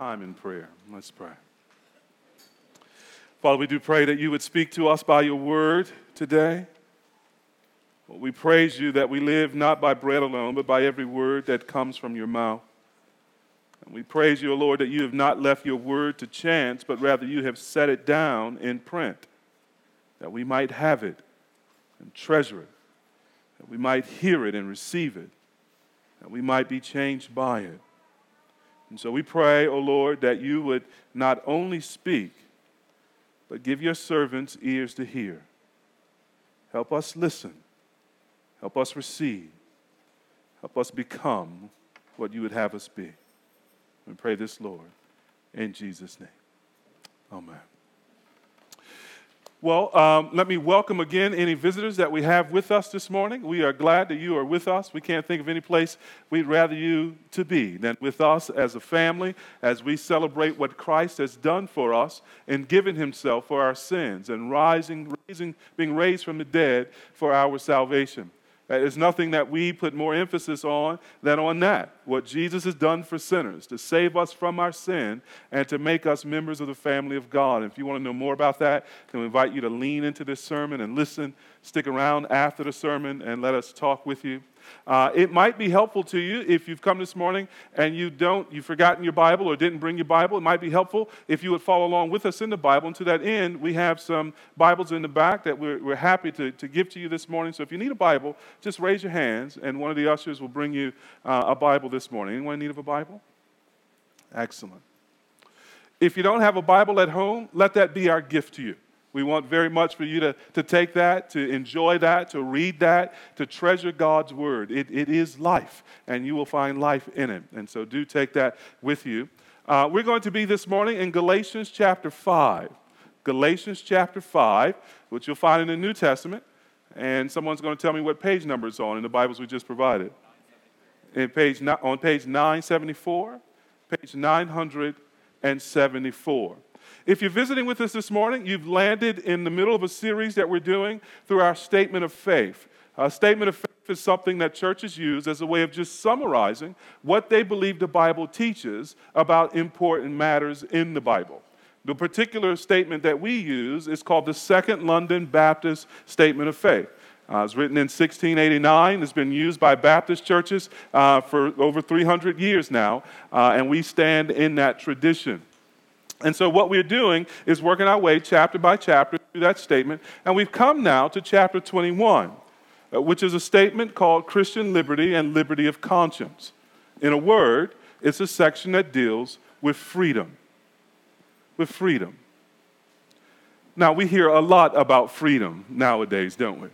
time in prayer. Let's pray. Father, we do pray that you would speak to us by your word today. We praise you that we live not by bread alone, but by every word that comes from your mouth. And we praise you, O Lord, that you have not left your word to chance, but rather you have set it down in print, that we might have it and treasure it, that we might hear it and receive it, that we might be changed by it. And so we pray, O Lord, that you would not only speak, but give your servants ears to hear. Help us listen. Help us receive. Help us become what you would have us be. We pray this, Lord, in Jesus' name. Amen. Well, um, let me welcome again any visitors that we have with us this morning. We are glad that you are with us. We can't think of any place we'd rather you to be than with us as a family as we celebrate what Christ has done for us and given himself for our sins and rising, raising, being raised from the dead for our salvation. There's nothing that we put more emphasis on than on that. What Jesus has done for sinners, to save us from our sin and to make us members of the family of God. And if you want to know more about that, then we invite you to lean into this sermon and listen. Stick around after the sermon and let us talk with you. Uh, it might be helpful to you if you've come this morning and you don't, you've forgotten your Bible or didn't bring your Bible. It might be helpful if you would follow along with us in the Bible. And to that end, we have some Bibles in the back that we're, we're happy to, to give to you this morning. So if you need a Bible, just raise your hands and one of the ushers will bring you uh, a Bible this morning. Anyone in need of a Bible? Excellent. If you don't have a Bible at home, let that be our gift to you. We want very much for you to, to take that, to enjoy that, to read that, to treasure God's word. It, it is life, and you will find life in it. And so do take that with you. Uh, we're going to be this morning in Galatians chapter 5. Galatians chapter 5, which you'll find in the New Testament. And someone's going to tell me what page number it's on in the Bibles we just provided. In page, on page 974, page 974. If you're visiting with us this morning, you've landed in the middle of a series that we're doing through our statement of faith. A statement of faith is something that churches use as a way of just summarizing what they believe the Bible teaches about important matters in the Bible. The particular statement that we use is called the Second London Baptist Statement of Faith. Uh, it was written in 1689. It's been used by Baptist churches uh, for over 300 years now, uh, and we stand in that tradition. And so, what we're doing is working our way chapter by chapter through that statement. And we've come now to chapter 21, uh, which is a statement called Christian Liberty and Liberty of Conscience. In a word, it's a section that deals with freedom. With freedom. Now, we hear a lot about freedom nowadays, don't we?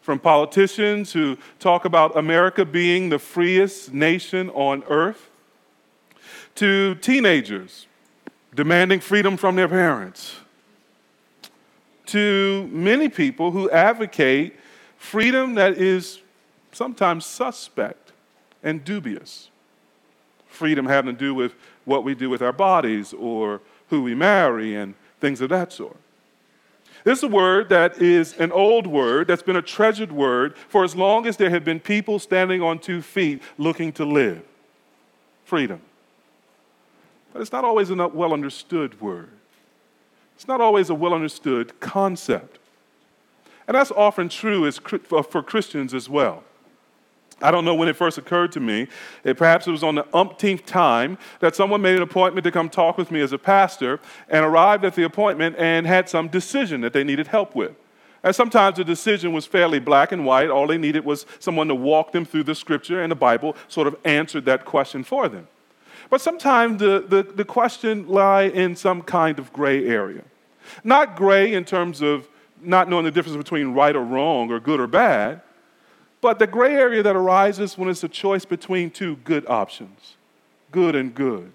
From politicians who talk about America being the freest nation on earth, to teenagers demanding freedom from their parents, to many people who advocate freedom that is sometimes suspect and dubious. Freedom having to do with what we do with our bodies or who we marry and things of that sort. This is a word that is an old word that's been a treasured word for as long as there have been people standing on two feet looking to live. Freedom. But it's not always a well understood word, it's not always a well understood concept. And that's often true as, uh, for Christians as well. I don't know when it first occurred to me. It, perhaps it was on the umpteenth time that someone made an appointment to come talk with me as a pastor and arrived at the appointment and had some decision that they needed help with. And sometimes the decision was fairly black and white. All they needed was someone to walk them through the scripture, and the Bible sort of answered that question for them. But sometimes the, the, the question lie in some kind of gray area. Not gray in terms of not knowing the difference between right or wrong or good or bad, but the gray area that arises when it's a choice between two good options, good and good.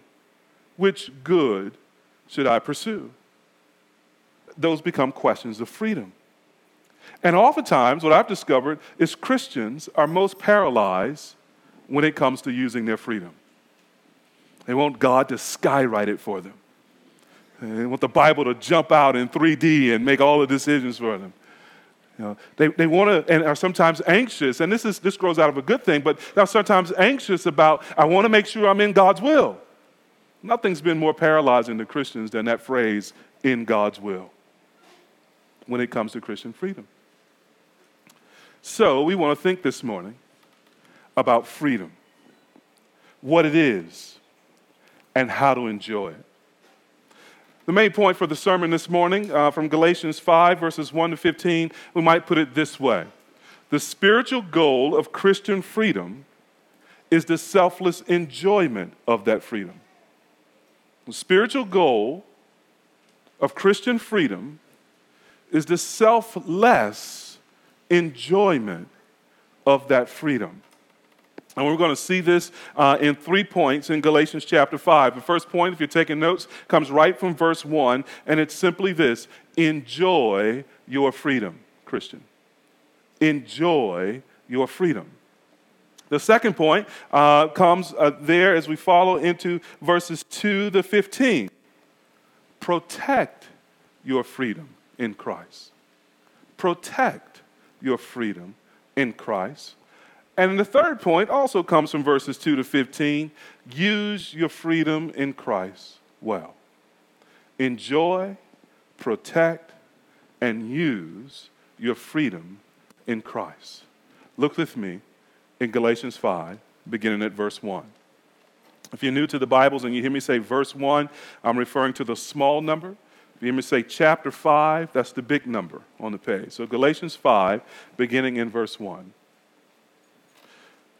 Which good should I pursue? Those become questions of freedom. And oftentimes, what I've discovered is Christians are most paralyzed when it comes to using their freedom. They want God to skywrite it for them. They want the Bible to jump out in 3D and make all the decisions for them. You know, they, they want to and are sometimes anxious, and this, is, this grows out of a good thing, but they're sometimes anxious about, I want to make sure I'm in God's will. Nothing's been more paralyzing to Christians than that phrase, in God's will, when it comes to Christian freedom. So, we want to think this morning about freedom, what it is, and how to enjoy it. The main point for the sermon this morning uh, from Galatians 5, verses 1 to 15, we might put it this way The spiritual goal of Christian freedom is the selfless enjoyment of that freedom. The spiritual goal of Christian freedom is the selfless enjoyment of that freedom. And we're going to see this uh, in three points in Galatians chapter 5. The first point, if you're taking notes, comes right from verse 1, and it's simply this Enjoy your freedom, Christian. Enjoy your freedom. The second point uh, comes uh, there as we follow into verses 2 to 15. Protect your freedom in Christ. Protect your freedom in Christ. And the third point also comes from verses 2 to 15. Use your freedom in Christ well. Enjoy, protect, and use your freedom in Christ. Look with me in Galatians 5, beginning at verse 1. If you're new to the Bibles and you hear me say verse 1, I'm referring to the small number. If you hear me say chapter 5, that's the big number on the page. So Galatians 5, beginning in verse 1.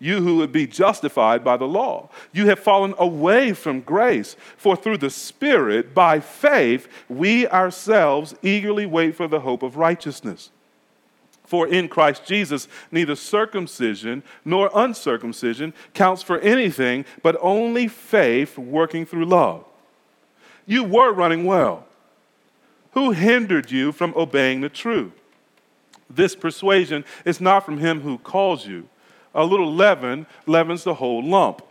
you who would be justified by the law. You have fallen away from grace, for through the Spirit, by faith, we ourselves eagerly wait for the hope of righteousness. For in Christ Jesus, neither circumcision nor uncircumcision counts for anything, but only faith working through love. You were running well. Who hindered you from obeying the truth? This persuasion is not from him who calls you a little leaven leavens the whole lump.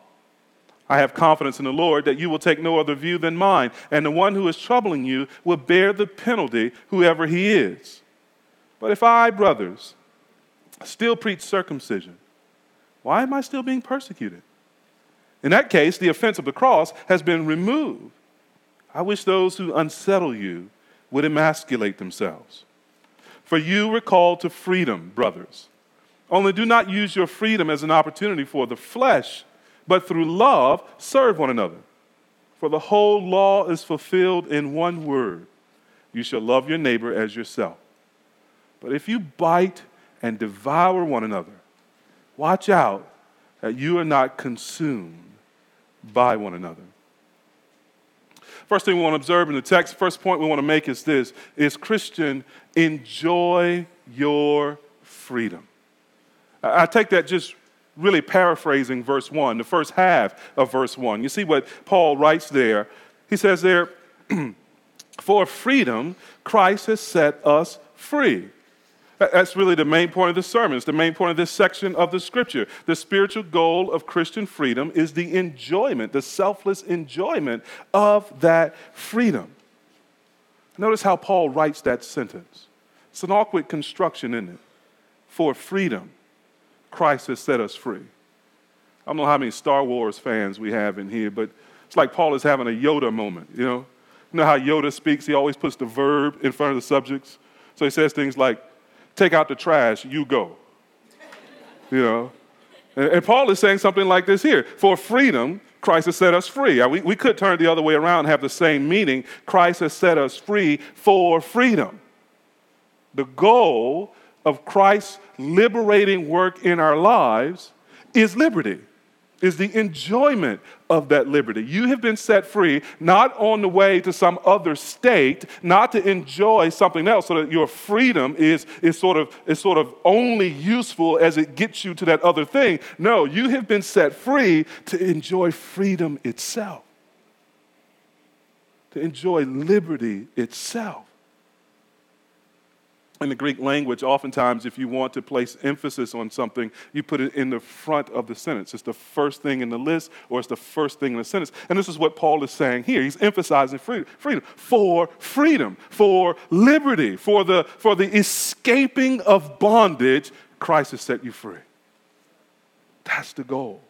I have confidence in the Lord that you will take no other view than mine, and the one who is troubling you will bear the penalty, whoever he is. But if I, brothers, still preach circumcision, why am I still being persecuted? In that case, the offense of the cross has been removed. I wish those who unsettle you would emasculate themselves. For you were called to freedom, brothers. Only do not use your freedom as an opportunity for the flesh, but through love serve one another. For the whole law is fulfilled in one word you shall love your neighbor as yourself. But if you bite and devour one another, watch out that you are not consumed by one another. First thing we want to observe in the text, first point we want to make is this is Christian, enjoy your freedom. I take that just really paraphrasing verse 1, the first half of verse 1. You see what Paul writes there? He says there, For freedom, Christ has set us free. That's really the main point of the sermon. It's the main point of this section of the scripture. The spiritual goal of Christian freedom is the enjoyment, the selfless enjoyment of that freedom. Notice how Paul writes that sentence. It's an awkward construction, isn't it? For freedom. Christ has set us free. I don't know how many Star Wars fans we have in here, but it's like Paul is having a Yoda moment, you know? You know how Yoda speaks? He always puts the verb in front of the subjects. So he says things like, take out the trash, you go. you know? And, and, Paul is saying something like this here For freedom, Christ has set us free. We, we could turn it the other way around and have the same meaning. Christ has set us free for freedom. The goal of Christ's liberating work in our lives is liberty, is the enjoyment of that liberty. You have been set free, not on the way to some other state, not to enjoy something else, so that your freedom is, is, sort, of, is sort of only useful as it gets you to that other thing. No, you have been set free to enjoy freedom itself to enjoy liberty itself. In the Greek language, oftentimes, if you want to place emphasis on something, you put it in the front of the sentence. It's the first thing in the list, or it's the first thing in the sentence. And this is what Paul is saying here. He's emphasizing freedom, freedom for freedom, for liberty, for the, for the escaping of bondage. Christ has set you free. That's the goal.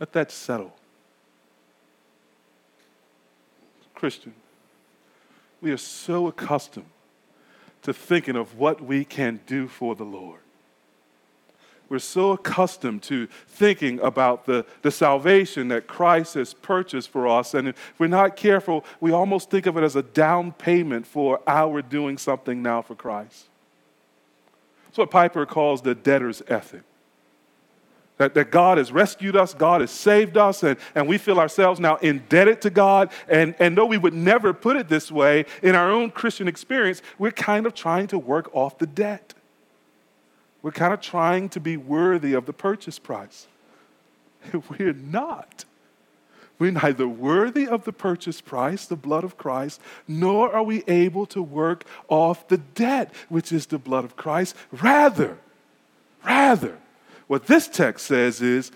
Let that settle. Christian, we are so accustomed to thinking of what we can do for the Lord. We're so accustomed to thinking about the, the salvation that Christ has purchased for us. And if we're not careful, we almost think of it as a down payment for our doing something now for Christ. That's what Piper calls the debtor's ethic. That, that God has rescued us, God has saved us, and, and we feel ourselves now indebted to God. And, and though we would never put it this way, in our own Christian experience, we're kind of trying to work off the debt. We're kind of trying to be worthy of the purchase price. We're not. We're neither worthy of the purchase price, the blood of Christ, nor are we able to work off the debt, which is the blood of Christ. Rather, rather, what this text says is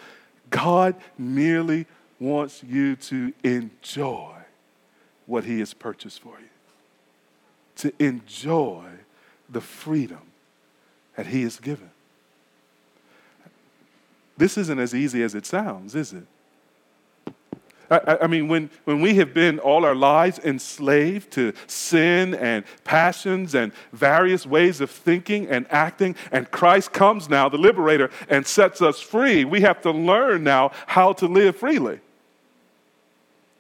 God merely wants you to enjoy what He has purchased for you, to enjoy the freedom that He has given. This isn't as easy as it sounds, is it? I, I, mean, when, when we have been all our lives enslaved to sin and passions and various ways of thinking and acting, and Christ comes now, the liberator, and sets us free, we have to learn now how to live freely.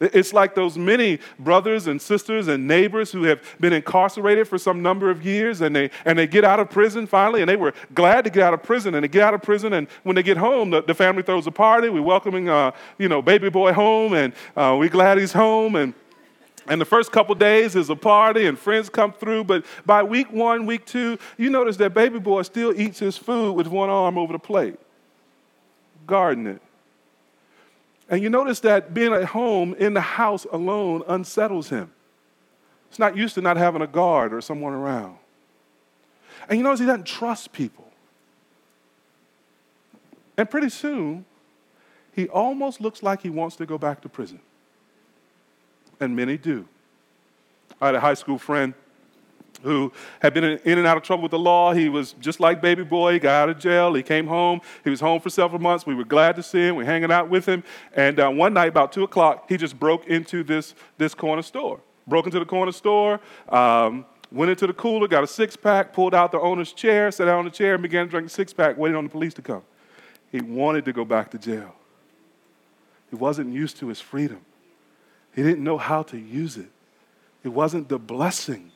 It's like those many brothers and sisters and neighbors who have been incarcerated for some number of years and they, and they get out of prison finally, and they were glad to get out of prison. And they get out of prison, and when they get home, the, the family throws a party. We're welcoming, uh, you know, baby boy home, and uh, we're glad he's home. And and the first couple days is a party and friends come through, but by week one, week two, you notice that baby boy still eats his food with one arm over the plate, guarding it. And you notice that being at home in the house alone unsettles him. He's not used to not having a guard or someone around. And you notice he doesn't trust people. And pretty soon, he almost looks like he wants to go back to prison. And many do. I had a high school friend who had been in and out of trouble with the law. He was just like baby boy. He got out of jail. He came home. He was home for several months. We were glad to see him. We were hanging out with him. And uh, one night, about 2 o'clock, he just broke into this, this corner store. Broke into the corner store, um, went into the cooler, got a six pack, pulled out the owner's chair, sat down on the chair, and began to drink the six pack, waiting on the police to come. He wanted to go back to jail. He wasn't used to his freedom, he didn't know how to use it. It wasn't the blessing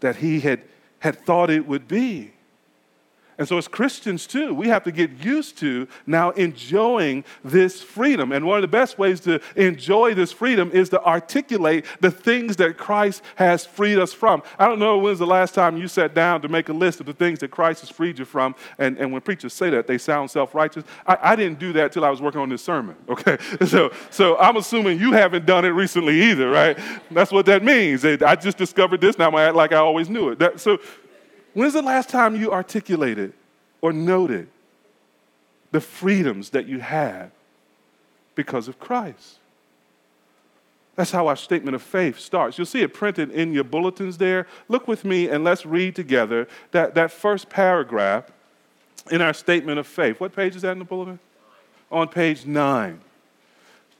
that he had, had thought it would be. And so, as Christians, too, we have to get used to now enjoying this freedom. And one of the best ways to enjoy this freedom is to articulate the things that Christ has freed us from. I don't know when's the last time you sat down to make a list of the things that Christ has freed you from. And, and when preachers say that, they sound self righteous. I, I, didn't do that till I was working on this sermon, okay? So, so I'm assuming you haven't done it recently either, right? That's what that means. I just discovered this, now I'm act like I always knew it. That, so, When's the last time you articulated or noted the freedoms that you have because of Christ? That's how our statement of faith starts. You'll see it printed in your bulletins there. Look with me and let's read together that, that first paragraph in our statement of faith. What page is that in the bulletin? On page nine.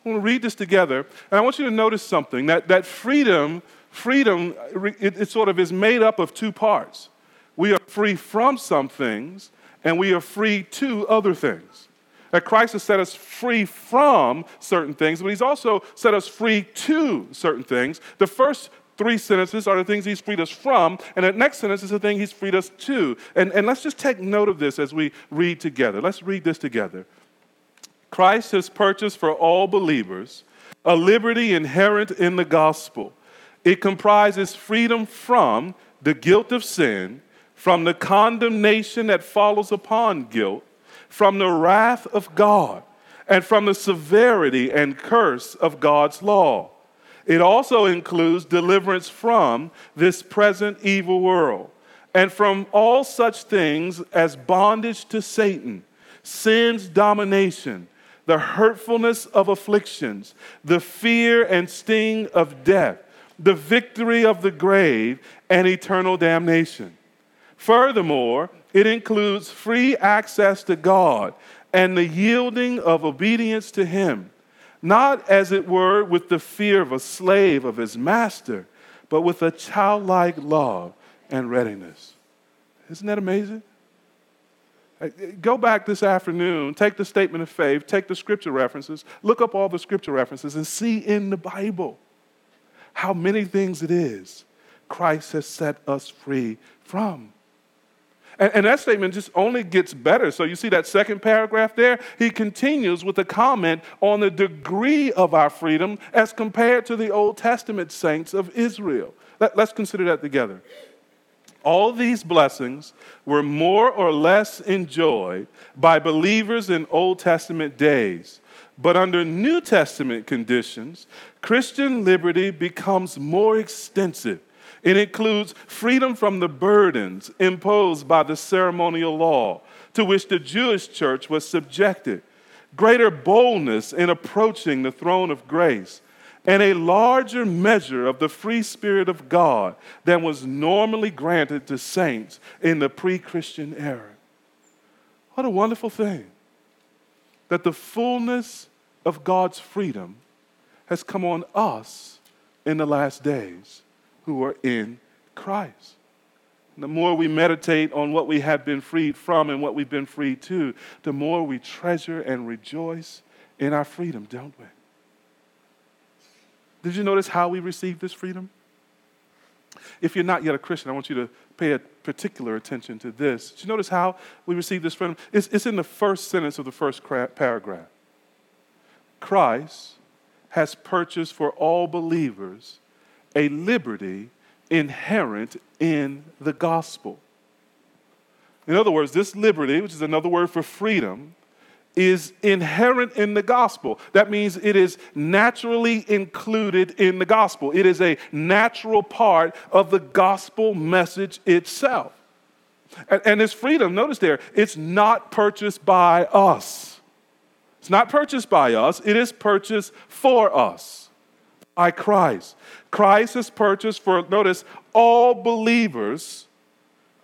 I want to read this together, and I want you to notice something that, that freedom, freedom, it, it sort of is made up of two parts. We are free from some things, and we are free to other things. That Christ has set us free from certain things, but He's also set us free to certain things. The first three sentences are the things He's freed us from, and the next sentence is the thing He's freed us to. And, and let's just take note of this as we read together. Let's read this together. Christ has purchased for all believers a liberty inherent in the gospel. It comprises freedom from the guilt of sin from the condemnation that follows upon guilt, from the wrath of God, and from the severity and curse of God's law. It also includes deliverance from this present evil world and from all such things as bondage to Satan, sin's domination, the hurtfulness of afflictions, the fear and sting of death, the victory of the grave, and eternal damnation. Furthermore, it includes free access to God and the yielding of obedience to Him, not as it were with the fear of a slave of his master, but with a childlike love and readiness. Isn't that amazing? Uh, go back this afternoon, take the statement of faith, take the scripture references, look up all the scripture references, and see in the Bible how many things it is Christ has set us free from. And, and, that statement just only gets better. So you see that second paragraph there? He continues with a comment on the degree of our freedom as compared to the Old Testament saints of Israel. Let, let's consider that together. All these blessings were more or less enjoyed by believers in Old Testament days. But under New Testament conditions, Christian liberty becomes more extensive. It includes freedom from the burdens imposed by the ceremonial law to which the Jewish church was subjected, greater boldness in approaching the throne of grace, and a larger measure of the free spirit of God than was normally granted to saints in the pre Christian era. What a wonderful thing that the fullness of God's freedom has come on us in the last days who are in Christ. The more we meditate on what we have been freed from and what we've been freed to, the more we treasure and rejoice in our freedom, don't we? Did you notice how we receive this freedom? If you're not yet a Christian, I want you to pay particular attention to this. Did you notice how we receive this freedom? It's, it's in the first sentence of the first paragraph. Christ has purchased for all believers a liberty inherent in the gospel. In other words, this liberty, which is another word for freedom, is inherent in the gospel. That means it is naturally included in the gospel. It is a natural part of the gospel message itself. And, and this freedom, notice there, it's not purchased by us. It's not purchased by us, it is purchased for us by Christ. Christ has purchased for, notice, all believers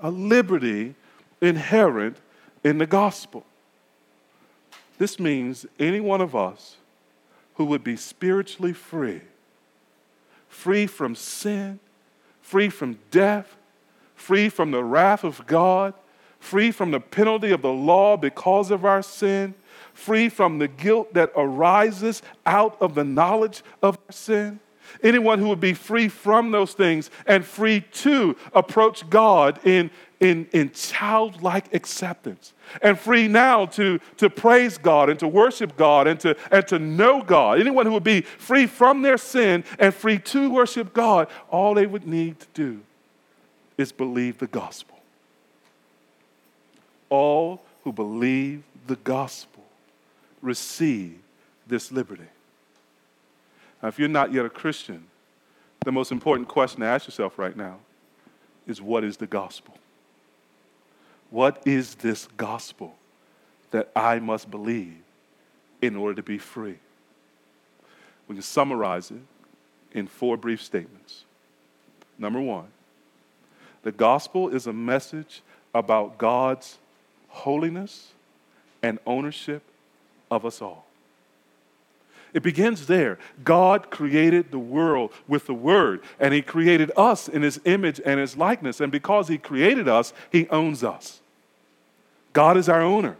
a liberty inherent in the gospel. This means any one of us who would be spiritually free, free from sin, free from death, free from the wrath of God, free from the penalty of the law because of our sin, free from the guilt that arises out of the knowledge of our sin. Anyone who would be free from those things and free to approach God in, in, in childlike acceptance and free now to, to praise God and to worship God and to, and to know God. Anyone who would be free from their sin and free to worship God, all they would need to do is believe the gospel. All who believe the gospel receive this liberty. Now, if you're not yet a Christian, the most important question to ask yourself right now is what is the gospel? What is this gospel that I must believe in order to be free? We can summarize it in four brief statements. Number one, the gospel is a message about God's holiness and ownership of us all. It begins there. God created the world with the Word, and He created us in His image and His likeness. And because He created us, He owns us. God is our owner.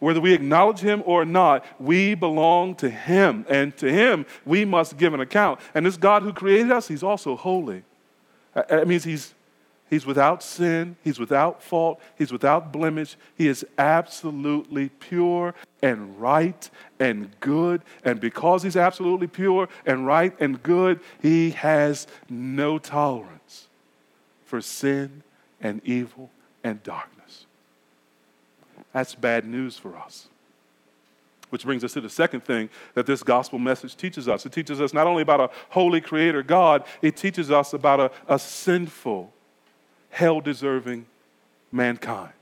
Whether we acknowledge Him or not, we belong to Him, and to Him we must give an account. And this God who created us, He's also holy. That means He's He's without sin. He's without fault. He's without blemish. He is absolutely pure and right and good. And because he's absolutely pure and right and good, he has no tolerance for sin and evil and darkness. That's bad news for us. Which brings us to the second thing that this gospel message teaches us. It teaches us not only about a holy creator God, it teaches us about a, a sinful, hell deserving mankind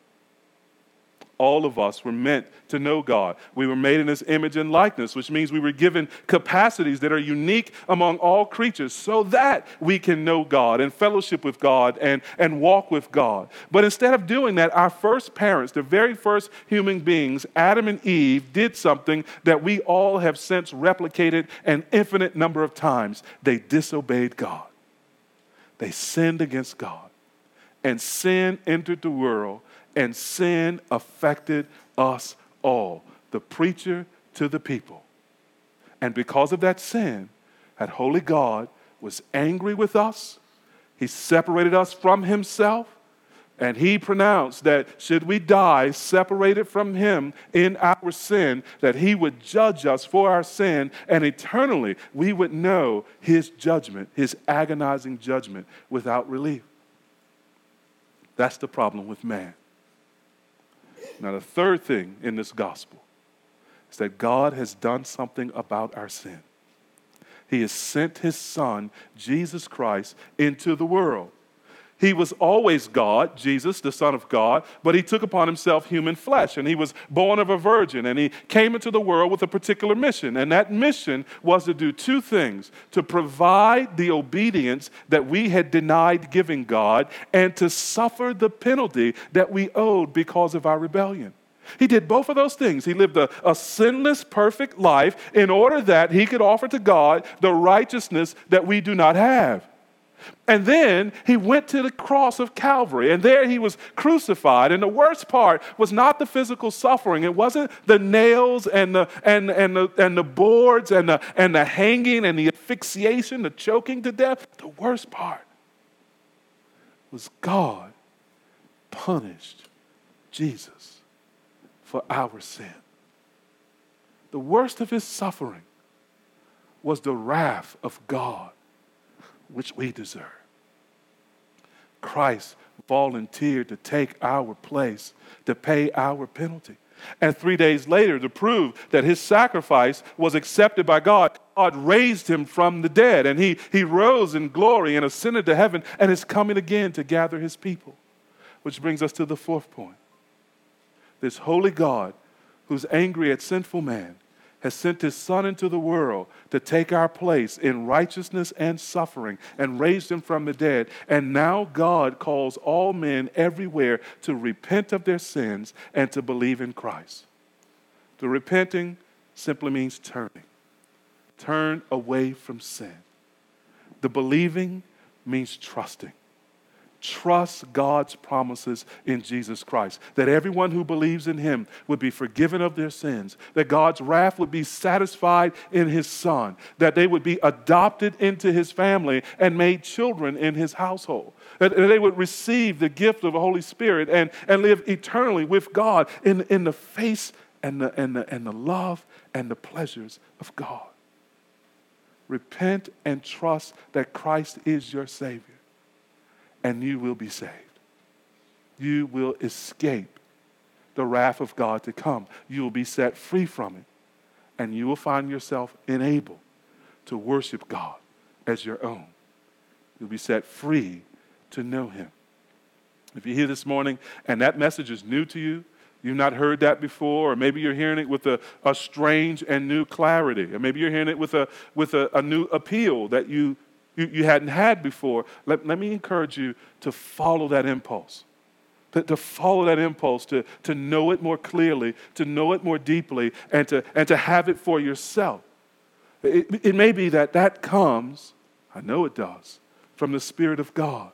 all of us were meant to know God. We were made in His image and likeness, which means we were given capacities that are unique among all creatures so that we can know God and fellowship with God and, and walk with God. But instead of doing that, our first parents, the very first human beings, Adam and Eve, did something that we all have since replicated an infinite number of times. They disobeyed God, they sinned against God. And sin entered the world and sin affected us all, the preacher to the people. And because of that sin, that holy God was angry with us. He separated us from himself. And he pronounced that should we die separated from him in our sin, that he would judge us for our sin, and eternally we would know his judgment, his agonizing judgment, without relief. That's the problem with man. Now, the third thing in this gospel is that God has done something about our sin. He has sent his son, Jesus Christ, into the world he was always God, Jesus, the Son of God, but he took upon himself human flesh and he was born of a virgin and he came into the world with a particular mission. And that mission was to do two things to provide the obedience that we had denied giving God and to suffer the penalty that we owed because of our rebellion. He did both of those things. He lived a, a, sinless, perfect life in order that he could offer to God the righteousness that we do not have. And then he went to the cross of Calvary, and there he was crucified. And the worst part was not the physical suffering. It wasn't the nails and the, and, and the, and the boards and the, and the hanging and the asphyxiation, the choking to death. The worst part was God punished Jesus for our sin. The worst of his suffering was the wrath of God which we deserve. Christ volunteered to take our place, to pay our penalty. And three days later, to prove that his sacrifice was accepted by God, God raised him from the dead. And he, he rose in glory and ascended to heaven and is coming again to gather his people. Which brings us to the fourth point. This holy God, who's angry at sinful man, has sent his Son into the world to take our place in righteousness and suffering and raised him from the dead. And now God calls all men everywhere to repent of their sins and to believe in Christ. The repenting simply means turning, turn away from sin. The believing means trusting trust God's promises in Jesus Christ. That everyone who believes in him would be forgiven of their sins. That God's wrath would be satisfied in his son. That they would be adopted into his family and made children in his household. That they would receive the gift of the Holy Spirit and, and live eternally with God in, in the face and the, and, the, and the love and the pleasures of God. Repent and trust that Christ is your Savior and you will be saved. You will escape the wrath of God to come. You will be set free from it, and you will find yourself enabled to worship God as your own. You'll be set free to know Him. If you're here this morning and that message is new to you, you've not heard that before, or maybe you're hearing it with a, a strange and new clarity, or maybe you're hearing it with a, with a, a new appeal that you you, you hadn't had before, let, let me encourage you to follow that impulse. To, to follow that impulse, to, to know it more clearly, to know it more deeply, and to, and to have it for yourself. It, it may be that that comes, I know it does, from the Spirit of God.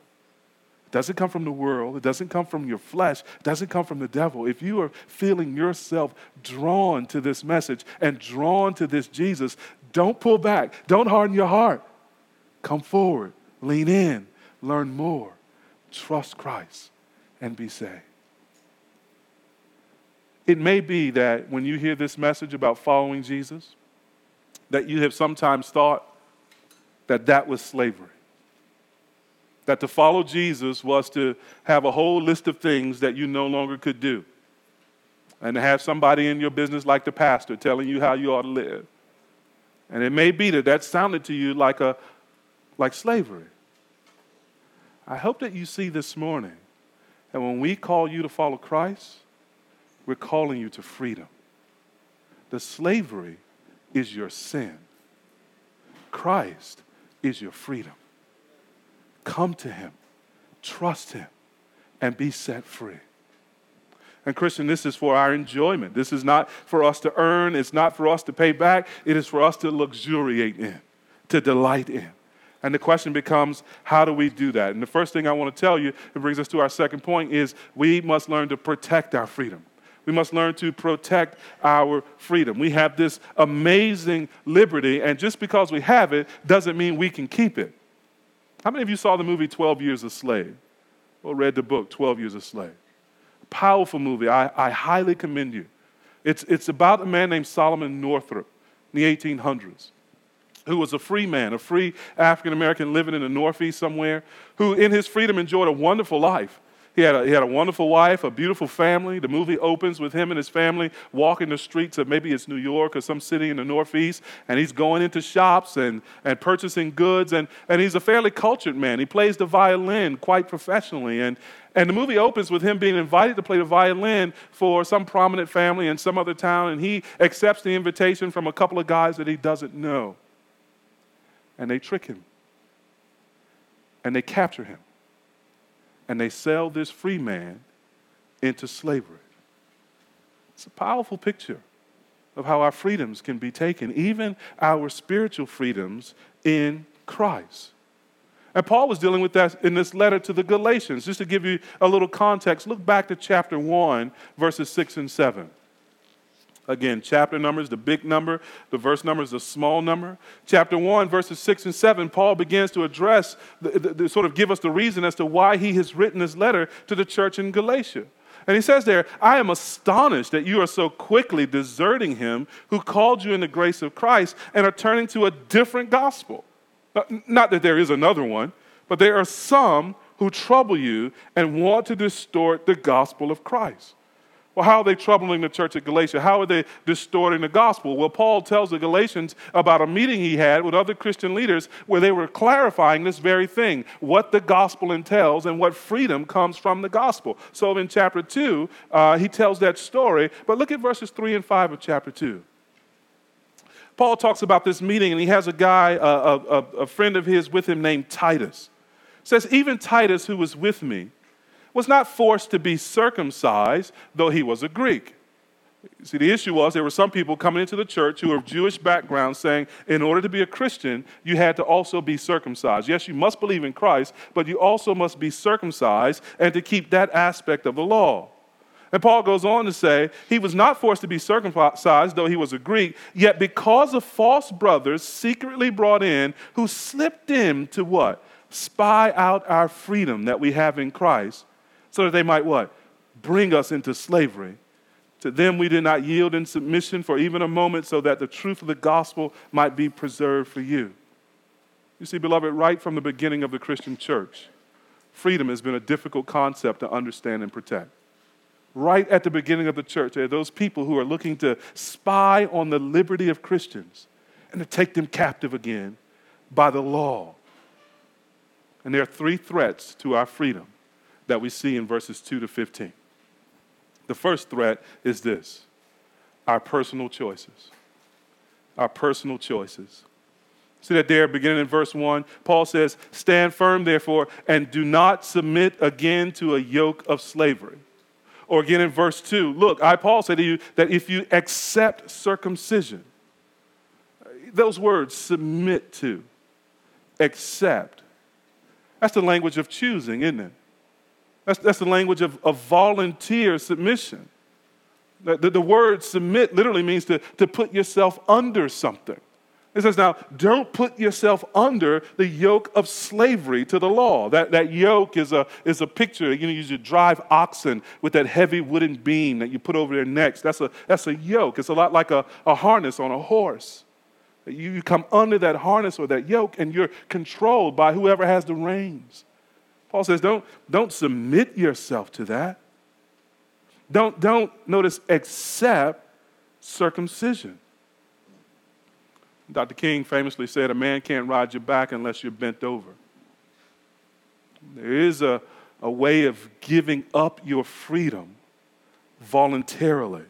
It doesn't come from the world. It doesn't come from your flesh. It doesn't come from the devil. If you are feeling yourself drawn to this message and drawn to this Jesus, don't pull back. Don't harden your heart. Come forward, lean in, learn more, trust Christ, and be saved. It may be that when you hear this message about following Jesus, that you have sometimes thought that that was slavery. That to follow Jesus was to have a whole list of things that you no longer could do. and to have somebody in your business like the pastor telling you how you ought to live. And it may be that that sounded to you like, a, like slavery. I hope that you see this morning that when we call you to follow Christ, we're calling you to freedom. The slavery is your sin, Christ is your freedom. Come to Him, trust Him, and be set free. And, Christian, this is for our enjoyment. This is not for us to earn, it's not for us to pay back. It is for us to luxuriate in, to delight in. And the question becomes, how do we do that? And the first thing I want to tell you, it brings us to our second point, is we must learn to protect our freedom. We must learn to protect our freedom. We have this amazing liberty, and just because we have it doesn't mean we can keep it. How many of you saw the movie 12 Years a Slave or read the book 12 Years a Slave? Powerful movie. I, I highly commend you. It's, it's about a man named Solomon Northup in the 1800s who was a free man, a free African American living in the Northeast somewhere, who in his freedom enjoyed a wonderful life. He had, a, he had a wonderful wife, a beautiful family. The movie opens with him and his family walking the streets of maybe it's New York or some city in the Northeast, and he's going into shops and, and purchasing goods. And, and he's a fairly cultured man. He plays the violin quite professionally. And, and the movie opens with him being invited to play the violin for some prominent family in some other town, and he accepts the invitation from a couple of guys that he doesn't know. And they trick him, and they capture him and they sell this free man into slavery. It's a powerful picture of how our freedoms can be taken, even our spiritual freedoms in Christ. And Paul was dealing with that in this letter to the Galatians. Just to give you a little context, look back to chapter 1, verses 6 and 7. Again, chapter numbers, the big number, the verse number is the small number. Chapter 1, verses 6 and 7, Paul begins to address, the, the, the, sort of give us the reason as to why he has written this letter to the church in Galatia. And he says there, I am astonished that you are so quickly deserting him who called you in the grace of Christ and are turning to a different gospel. Not that there is another one, but there are some who trouble you and want to distort the gospel of Christ. Well, how are they troubling the church at Galatia? How are they distorting the gospel? Well, Paul tells the Galatians about a meeting he had with other Christian leaders where they were clarifying this very thing what the gospel entails and what freedom comes from the gospel. So in chapter 2, uh, he tells that story, but look at verses 3 and 5 of chapter 2. Paul talks about this meeting, and he has a guy, a, a, a friend of his with him named Titus. says, Even Titus, who was with me, was not forced to be circumcised, though he was a Greek. See, the issue was there were some people coming into the church who were of Jewish background saying, in order to be a Christian, you had to also be circumcised. Yes, you must believe in Christ, but you also must be circumcised and to keep that aspect of the law. And Paul goes on to say, he was not forced to be circumcised, though he was a Greek, yet because of false brothers secretly brought in, who slipped in to what? Spy out our freedom that we have in Christ so that they might what? Bring us into slavery. To them we did not yield in submission for even a moment, so that the truth of the gospel might be preserved for you. You see, beloved, right from the beginning of the Christian church, freedom has been a difficult concept to understand and protect. Right at the beginning of the church, there are those people who are looking to spy on the liberty of Christians and to take them captive again by the law. And there are three threats to our freedom that we see in verses 2 to 15. The first threat is this our personal choices. Our personal choices. See that there, beginning in verse 1, Paul says, Stand firm, therefore, and do not submit again to a yoke of slavery. Or again in verse 2, look, I, Paul, say to you that if you accept circumcision, those words, submit to, accept, that's the language of choosing, isn't it? That's, that's the language of, of volunteer submission. The, the, the word submit literally means to, to put yourself under something. It says, now, don't put yourself under the yoke of slavery to the law. That, that yoke is a, is a picture. You know, you drive oxen with that heavy wooden beam that you put over their necks. That's a, that's a yoke. It's a lot like a, a harness on a horse. You, you come under that harness or that yoke, and you're controlled by whoever has the reins. Paul says, don't, don't submit yourself to that. Don't, don't notice, accept circumcision. Dr. King famously said, A man can't ride your back unless you're bent over. There is a, a way of giving up your freedom voluntarily.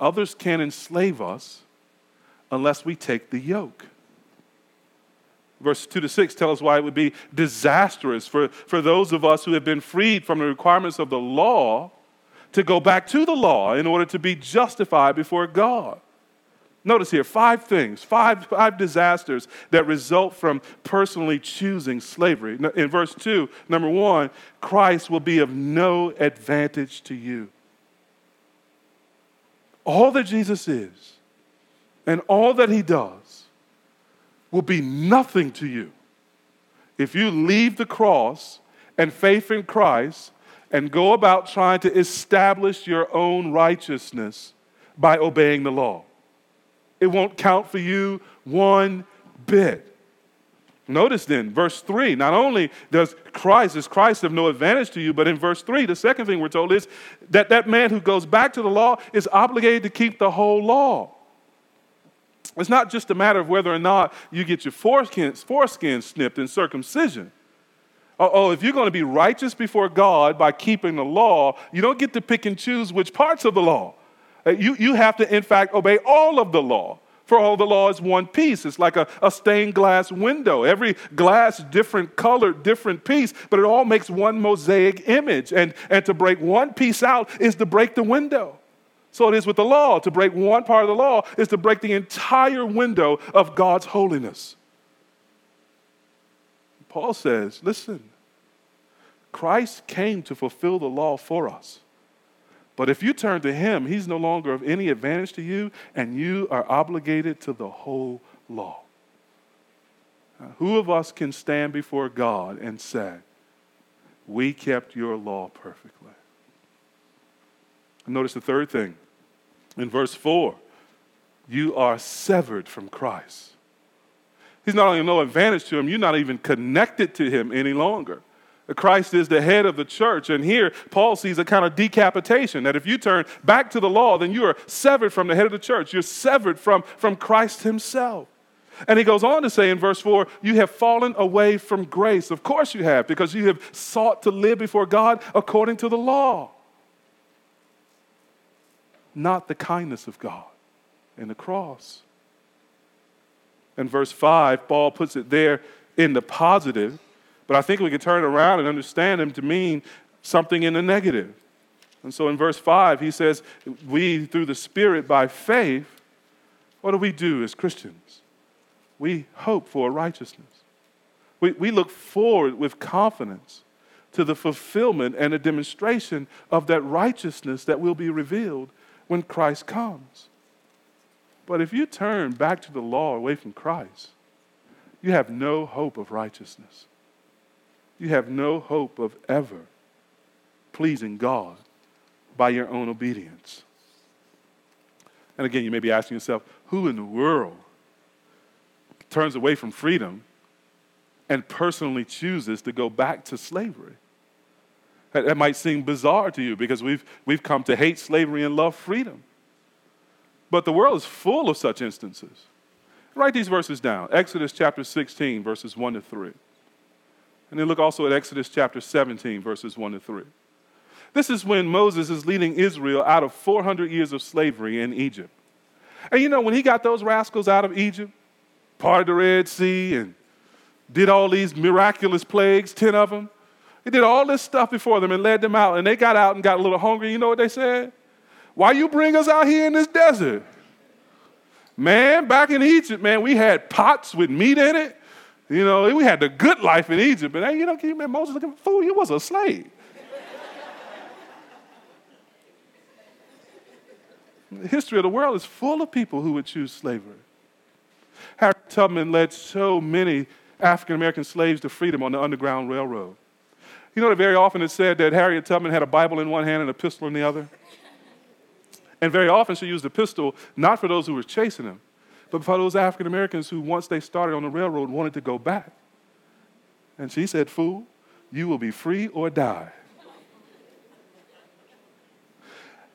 Others can't enslave us unless we take the yoke. Verse 2 to 6 tell us why it would be disastrous for, for those of us who have been freed from the requirements of the law to go back to the law in order to be justified before God. Notice here five things, five, five disasters that result from personally choosing slavery. In verse 2, number one, Christ will be of no advantage to you. All that Jesus is and all that he does will be nothing to you if you leave the cross and faith in Christ and go about trying to establish your own righteousness by obeying the law. It won't count for you one bit. Notice then, verse 3, not only does Christ, is Christ of no advantage to you, but in verse 3, the second thing we're told is that that man who goes back to the law is obligated to keep the whole law. It's not just a matter of whether or not you get your foreskin, foreskin snipped in circumcision. Oh, if you're going to be righteous before God by keeping the law, you don't get to pick and choose which parts of the law. Uh, you, you have to, in fact, obey all of the law. For all the law is one piece. It's like a, a stained glass window. Every glass, different color, different piece, but it all makes one mosaic image. And, and to break one piece out is to break the window. So it is with the law. To break one part of the law is to break the entire window of God's holiness. Paul says, listen, Christ came to fulfill the law for us. But if you turn to him, he's no longer of any advantage to you, and you are obligated to the whole law. Now, who of us can stand before God and say, We kept your law perfectly? Notice the third thing in verse 4 you are severed from Christ. He's not only no advantage to him, you're not even connected to him any longer. Christ is the head of the church. And here, Paul sees a kind of decapitation that if you turn back to the law, then you are severed from the head of the church. You're severed from, from Christ himself. And he goes on to say in verse 4 you have fallen away from grace. Of course you have, because you have sought to live before God according to the law, not the kindness of God in the cross. In verse 5, Paul puts it there in the positive but I think we can turn around and understand him to mean something in the negative. And so in verse 5, he says, We, through the Spirit, by faith, what do we do as Christians? We hope for righteousness. We, we look forward with confidence to the fulfillment and the demonstration of that righteousness that will be revealed when Christ comes. But if you turn back to the law away from Christ, you have no hope of righteousness you have no hope of ever pleasing God by your own obedience. And again, you may be asking yourself, who in the world turns away from freedom and personally chooses to go back to slavery? That, might seem bizarre to you because we've, we've come to hate slavery and love freedom. But the world is full of such instances. Write these verses down Exodus chapter 16, verses 1 to 3. And then look also at Exodus chapter 17, verses 1 to 3. This is when Moses is leading Israel out of 400 years of slavery in Egypt. And you know, when he got those rascals out of Egypt, parted the Red Sea and did all these miraculous plagues, 10 of them, he did all this stuff before them and led them out. And they got out and got a little hungry. You know what they said? Why you bring us out here in this desert? Man, back in Egypt, man, we had pots with meat in it. You know, we had the good life in Egypt, but hey, you know, can you Moses looking for food? He was a slave. the history of the world is full of people who would choose slavery. Harriet Tubman led so many African American slaves to freedom on the Underground Railroad. You know that very often it's said that Harriet Tubman had a Bible in one hand and a pistol in the other? And very often she used the pistol not for those who were chasing him, but for those African Americans who, once they started on the railroad, wanted to go back. And she said, Fool, you will be free or die.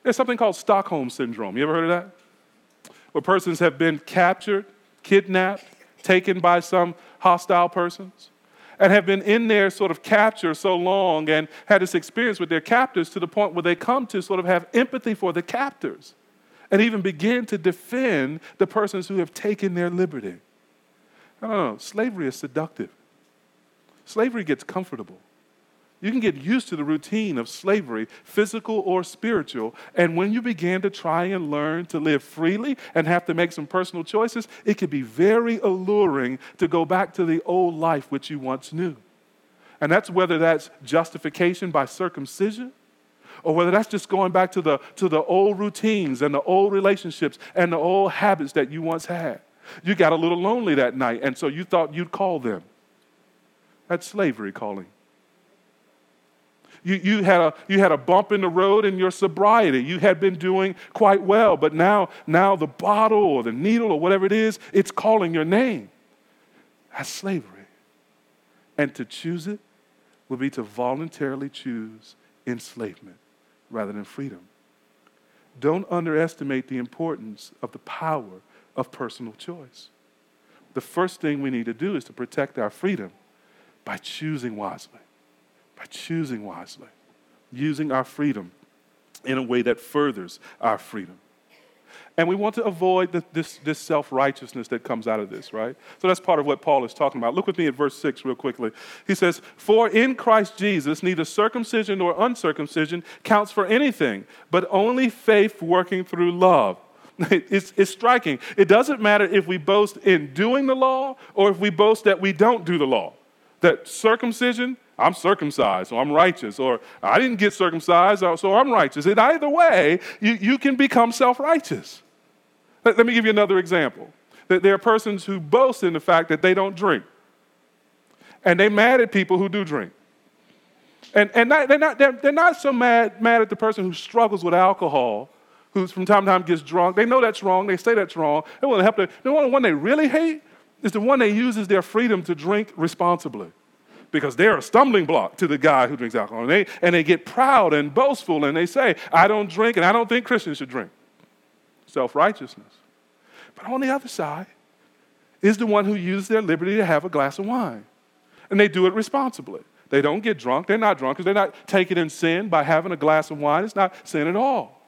There's something called Stockholm Syndrome. You ever heard of that? Where persons have been captured, kidnapped, taken by some hostile persons, and have been in their sort of capture so long and had this experience with their captors to the point where they come to sort of have empathy for the captors and even begin to defend the persons who have taken their liberty. I don't know, slavery is seductive. Slavery gets comfortable. You can get used to the routine of slavery, physical or spiritual. And when you begin to try and learn to live freely and have to make some personal choices, it can be very alluring to go back to the old life which you once knew. And that's whether that's justification by circumcision or whether that's just going back to the, to the old routines and the old relationships and the old habits that you once had. You got a little lonely that night, and so you thought you'd call them. That's slavery calling. You, you, had a, you had a bump in the road in your sobriety. You had been doing quite well, but now, now the bottle or the needle or whatever it is, it's calling your name. That's slavery. And to choose it would be to voluntarily choose enslavement rather than freedom. Don't underestimate the importance of the power of personal choice. The first thing we need to do is to protect our freedom by choosing wisely by choosing wisely, using our freedom in a way that furthers our freedom. And we want to avoid the, this, this self righteousness that comes out of this, right? So that's part of what Paul is talking about. Look with me at verse 6 real quickly. He says, For in Christ Jesus, neither circumcision nor uncircumcision counts for anything, but only faith working through love. It's, it's striking. It doesn't matter if we boast in doing the law or if we boast that we don't do the law. That circumcision I'm circumcised, so I'm righteous, or I didn't get circumcised, so I'm righteous. In either way, you, you can become self righteous. Let, let me give you another example. That there are persons who boast in the fact that they don't drink, and they're mad at people who do drink. And, and not, they're, not, they're, they're not so mad, mad at the person who struggles with alcohol, who from time to time gets drunk. They know that's wrong, they say that's wrong. They want to help them. The one they really hate is the one that uses their freedom to drink responsibly because they're a stumbling block to the guy who drinks alcohol. And they, and they get proud and boastful and they say, I don't drink and I don't think Christians should drink. Self righteousness. But on the other side is the one who uses their liberty to have a glass of wine. And they do it responsibly. They don't get drunk. They're not drunk because they're not taking in sin by having a glass of wine. It's not sin at all.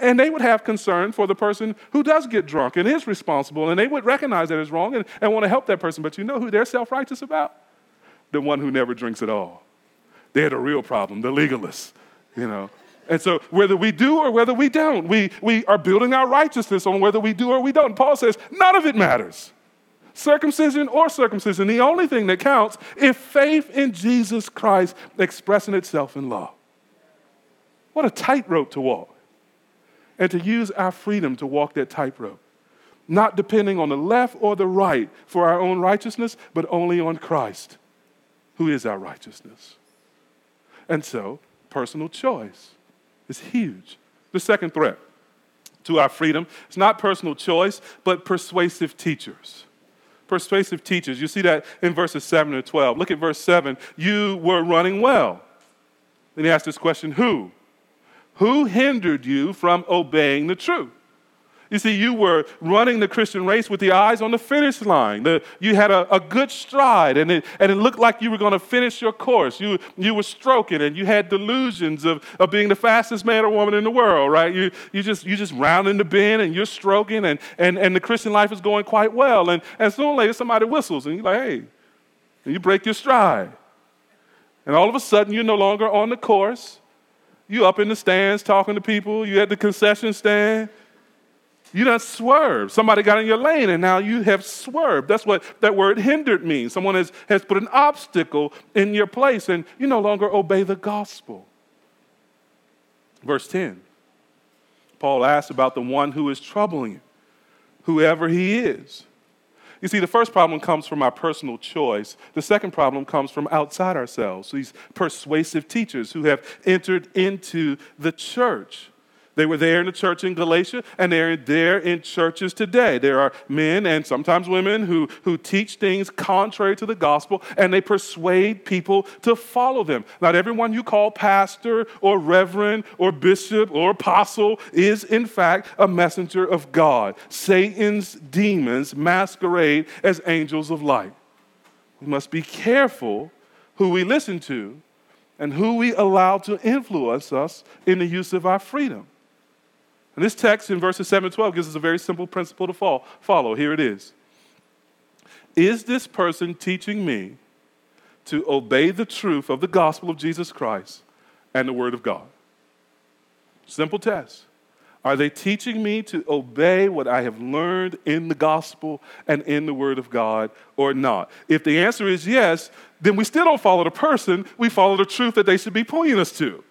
And they would have concern for the person who does get drunk and is responsible, and they would recognize that it's wrong and, and want to help that person. But you know who they're self righteous about? The one who never drinks at all. They had a real problem, the legalists, you know. And so, whether we do or whether we don't, we, we are building our righteousness on whether we do or we don't. Paul says, none of it matters. Circumcision or circumcision, the only thing that counts is faith in Jesus Christ expressing itself in love. What a tightrope to walk. And to use our freedom to walk that tightrope, not depending on the left or the right for our own righteousness, but only on Christ who is our righteousness. And so, personal choice is huge. The second threat to our freedom is not personal choice, but persuasive teachers. Persuasive teachers. You see that in verses 7 to 12. Look at verse 7. You were running well. Then he asks this question Who? Who hindered you from obeying the truth? You see, you were running the Christian race with the eyes on the finish line. The, you had a, a, good stride, and it, and it looked like you were going to finish your course. You, you were stroking, and you had delusions of, of being the fastest man or woman in the world, right? You, you, just, you just rounding the bend, and you're stroking, and, and, and the Christian life is going quite well. And, and sooner or later, somebody whistles, and you're like, hey, and you break your stride. And all of a sudden, you're no longer on the course. You up in the stands talking to people. You at the concession stand. You done swerved. Somebody got in your lane and now you have swerved. That's what that word hindered means. Someone has, has put an obstacle in your place and you no longer obey the gospel. Verse 10. Paul asks about the one who is troubling you, whoever he is. You see, the first problem comes from our personal choice. The second problem comes from outside ourselves, these persuasive teachers who have entered into the church. They were there in the church in Galatia, and they're there in churches today. There are men and sometimes women who, who teach things contrary to the gospel, and they persuade people to follow them. Not everyone you call pastor or reverend or bishop or apostle is, in fact, a messenger of God. Satan's demons masquerade as angels of light. We must be careful who we listen to and who we allow to influence us in the use of our freedom. And this text in verses 7 and 12 gives us a very simple principle to follow. Here it is Is this person teaching me to obey the truth of the gospel of Jesus Christ and the Word of God? Simple test. Are they teaching me to obey what I have learned in the gospel and in the Word of God or not? If the answer is yes, then we still don't follow the person, we follow the truth that they should be pointing us to.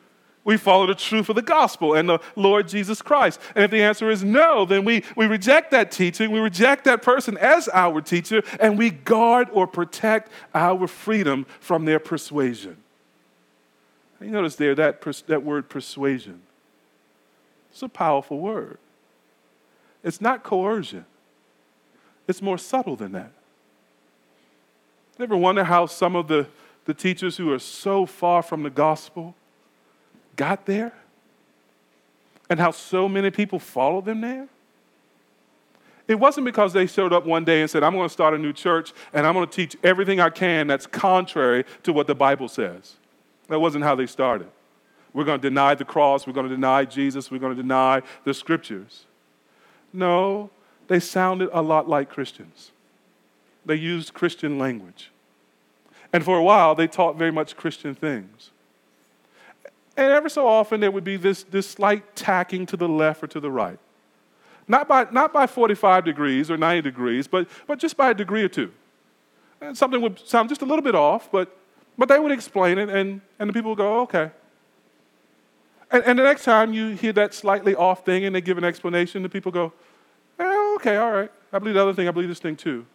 We follow the truth of the gospel and the Lord Jesus Christ. And if the answer is no, then we, we reject that teaching, we reject that person as our teacher, and we guard or protect our freedom from their persuasion. You notice there that, that word persuasion. It's a powerful word. It's not coercion, it's more subtle than that. You ever wonder how some of the, the teachers who are so far from the gospel got there and how so many people followed them there? It wasn't because they showed up one day and said, I'm going to start a new church and I'm going to teach everything I can that's contrary to what the Bible says. That wasn't how they started. We're going to deny the cross, we're going to deny Jesus, we're going to deny the scriptures. No, they sounded a lot like Christians. They used Christian language. And for a while, they taught very much Christian things. And ever so often, there would be this, this slight tacking to the left or to the right. Not by, not by 45 degrees or 90 degrees, but, but just by a degree or two. And something would sound just a little bit off, but, but they would explain it, and, and the people would go, okay. And, and the next time you hear that slightly off thing and they give an explanation, the people go, oh, okay, all right. I believe the other thing, I believe this thing too.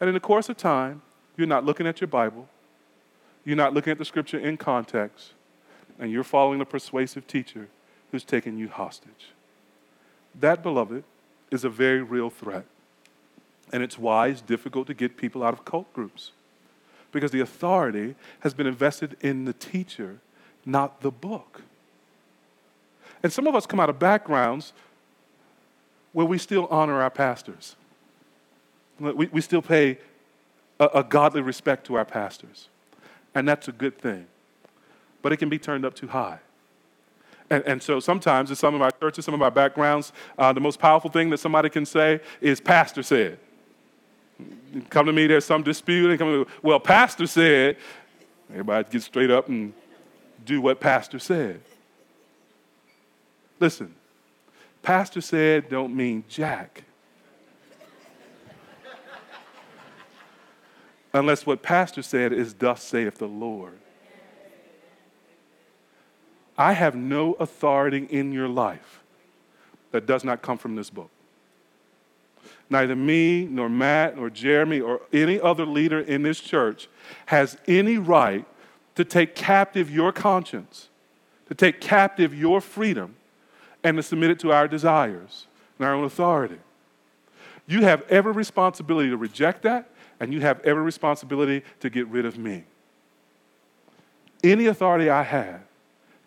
And in the course of time, you're not looking at your Bible, you're not looking at the scripture in context, and you're following a persuasive teacher who's taking you hostage. That, beloved, is a very real threat. And it's why it's difficult to get people out of cult groups. Because the authority has been invested in the teacher, not the book. And some of us come out of backgrounds where we still honor our pastors. We, we still pay a, a godly respect to our pastors. And that's a good thing but it can be turned up too high. And, and so sometimes in some of our churches, some of our backgrounds, uh, the most powerful thing that somebody can say is, Pastor said. Come to me, there's some dispute, and come me, well, Pastor said. Everybody get straight up and do what Pastor said. Listen, Pastor said don't mean jack. Unless what Pastor said is, Thus saith the Lord. I have no authority in your life that does not come from this book. Neither me, nor Matt, nor Jeremy, or any other leader in this church has any right to take captive your conscience, to take captive your freedom, and to submit it to our desires and our own authority. You have every responsibility to reject that, and you have every responsibility to get rid of me. Any authority I have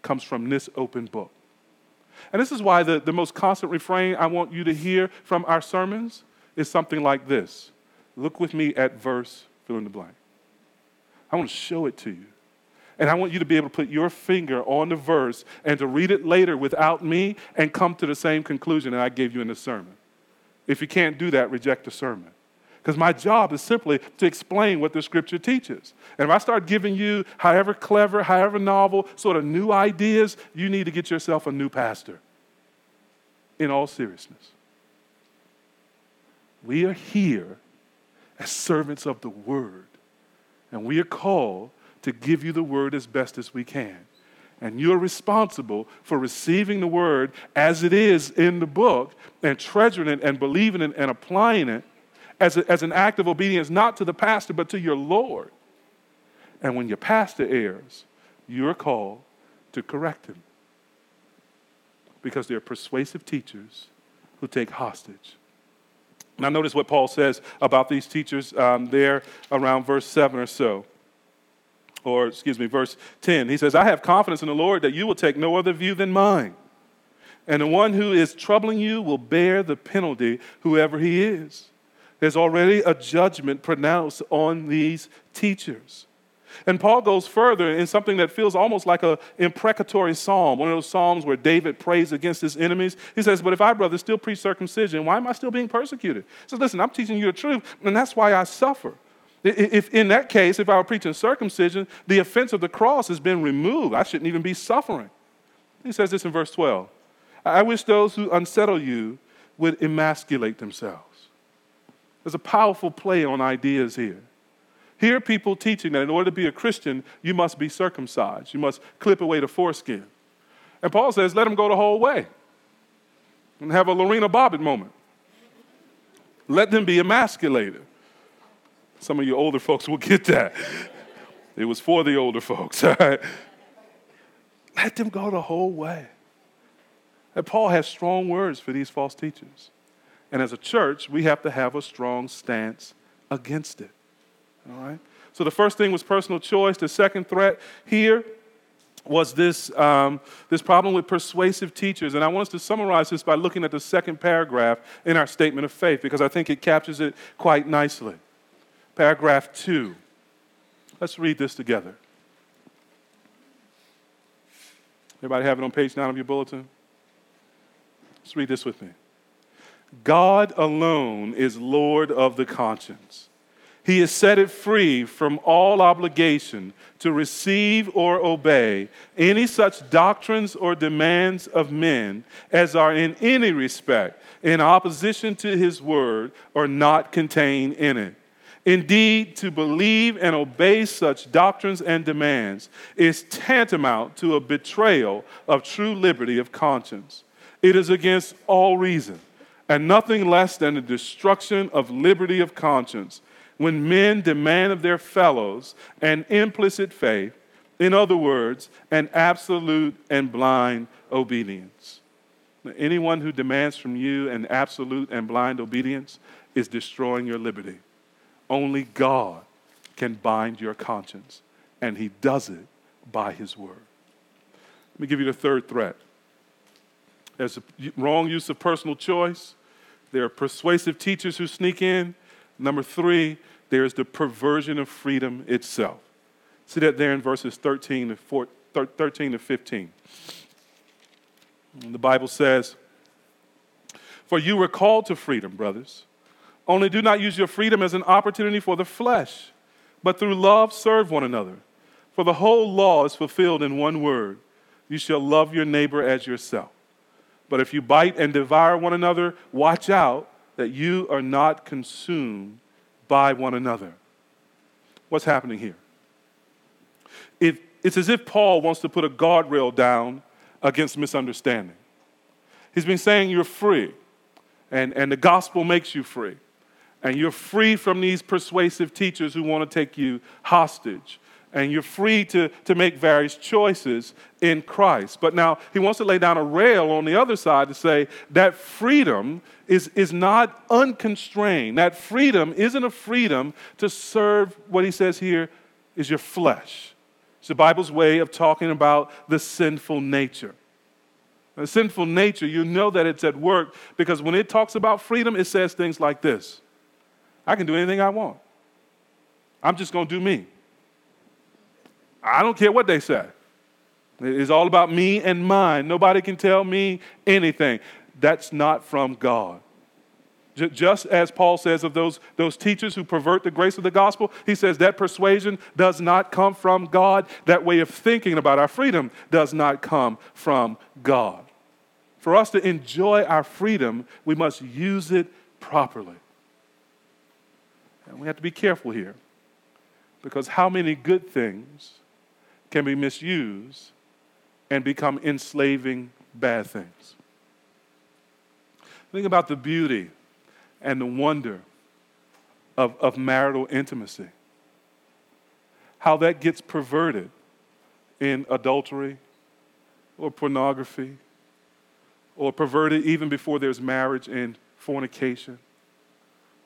comes from this open book. And this is why the, the most constant refrain I want you to hear from our sermons is something like this Look with me at verse, fill in the blank. I want to show it to you. And I want you to be able to put your finger on the verse and to read it later without me and come to the same conclusion that I gave you in the sermon. If you can't do that, reject the sermon. Because my job is simply to explain what the scripture teaches. And if I start giving you, however clever, however novel, sort of new ideas, you need to get yourself a new pastor. In all seriousness, we are here as servants of the word, and we are called to give you the word as best as we can. And you're responsible for receiving the word as it is in the book and treasuring it and believing it and applying it as, a, as an act of obedience, not to the pastor, but to your Lord. And when your pastor errs, you're called to correct him. because they're persuasive teachers who take hostage. Now, notice what Paul says about these teachers um, there around verse 7 or so. Or, excuse me, verse 10. He says, I have confidence in the Lord that you will take no other view than mine. And the one who is troubling you will bear the penalty, whoever he is. There's already a judgment pronounced on these teachers. And Paul goes further in something that feels almost like an imprecatory psalm, one of those psalms where David prays against his enemies. He says, But if I, brother, still preach circumcision, why am I still being persecuted? He says, Listen, I'm teaching you the truth, and that's why I suffer. If in that case, if I were preaching circumcision, the offense of the cross has been removed. I shouldn't even be suffering. He says this in verse 12 I wish those who unsettle you would emasculate themselves. There's a powerful play on ideas here. Here, people teaching that in order to be a Christian, you must be circumcised. You must clip away the foreskin. And Paul says, let them go the whole way and have a Lorena Bobbitt moment. Let them be emasculated. Some of you older folks will get that. It was for the older folks, all right? Let them go the whole way. And Paul has strong words for these false teachers. And as a church, we have to have a strong stance against it. All right? So the first thing was personal choice. The second threat here was this, um, this problem with persuasive teachers. And I want us to summarize this by looking at the second paragraph in our statement of faith because I think it captures it quite nicely. Paragraph two. Let's read this together. Everybody have it on page nine of your bulletin? Let's read this with me. God alone is Lord of the conscience. He has set it free from all obligation to receive or obey any such doctrines or demands of men as are in any respect in opposition to his word or not contained in it. Indeed, to believe and obey such doctrines and demands is tantamount to a betrayal of true liberty of conscience. It is against all reason and nothing less than the destruction of liberty of conscience when men demand of their fellows an implicit faith, in other words, an absolute and blind obedience. Anyone who demands from you an absolute and blind obedience is destroying your liberty. Only God can bind your conscience, and He does it by His word. Let me give you the third threat. There's a wrong use of personal choice. There are persuasive teachers who sneak in. Number three, there is the perversion of freedom itself. See that there in verses 13 to, 14, 13 to 15. And the Bible says, For you were called to freedom, brothers. Only do not use your freedom as an opportunity for the flesh, but through love serve one another. For the whole law is fulfilled in one word you shall love your neighbor as yourself. But if you bite and devour one another, watch out that you are not consumed by one another. What's happening here? It, it's as if Paul wants to put a guardrail down against misunderstanding. He's been saying you're free, and, and the gospel makes you free. And you're free from these persuasive teachers who want to take you hostage and you're free to, to make various choices in Christ. But now he wants to lay down a rail on the other side to say that freedom is, is not unconstrained. That freedom isn't a freedom to serve what he says here is your flesh. It's the Bible's way of talking about the sinful nature. The sinful nature, you know that it's at work because when it talks about freedom, it says things like this I can do anything I want. I'm just going to do me. I don't care what they say. It's all about me and mine. Nobody can tell me anything. That's not from God. Just as Paul says of those, those teachers who pervert the grace of the gospel, he says that persuasion does not come from God. That way of thinking about our freedom does not come from God. For us to enjoy our freedom, we must use it properly. And we have to be careful here because how many good things can be misused and become enslaving bad things. Think about the beauty and the wonder of, of marital intimacy. How that gets perverted in adultery or pornography or perverted even before there's marriage and fornication,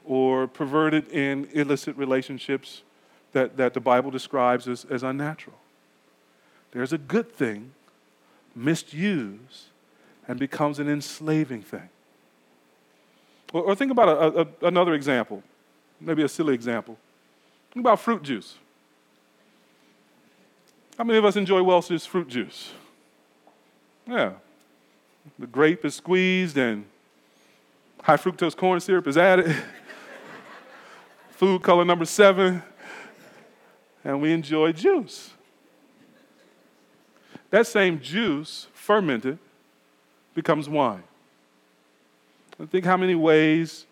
or perverted in illicit relationships that, that the Bible describes as, as unnatural. There's a good thing misused and becomes an enslaving thing. Or, or think about a, a, another example, maybe a silly example. Think about fruit juice. How many of us enjoy Welch's fruit juice? Yeah. The grape is squeezed and high fructose corn syrup is added. Food color number seven. And we enjoy juice. That same juice, fermented, becomes wine. And think how many ways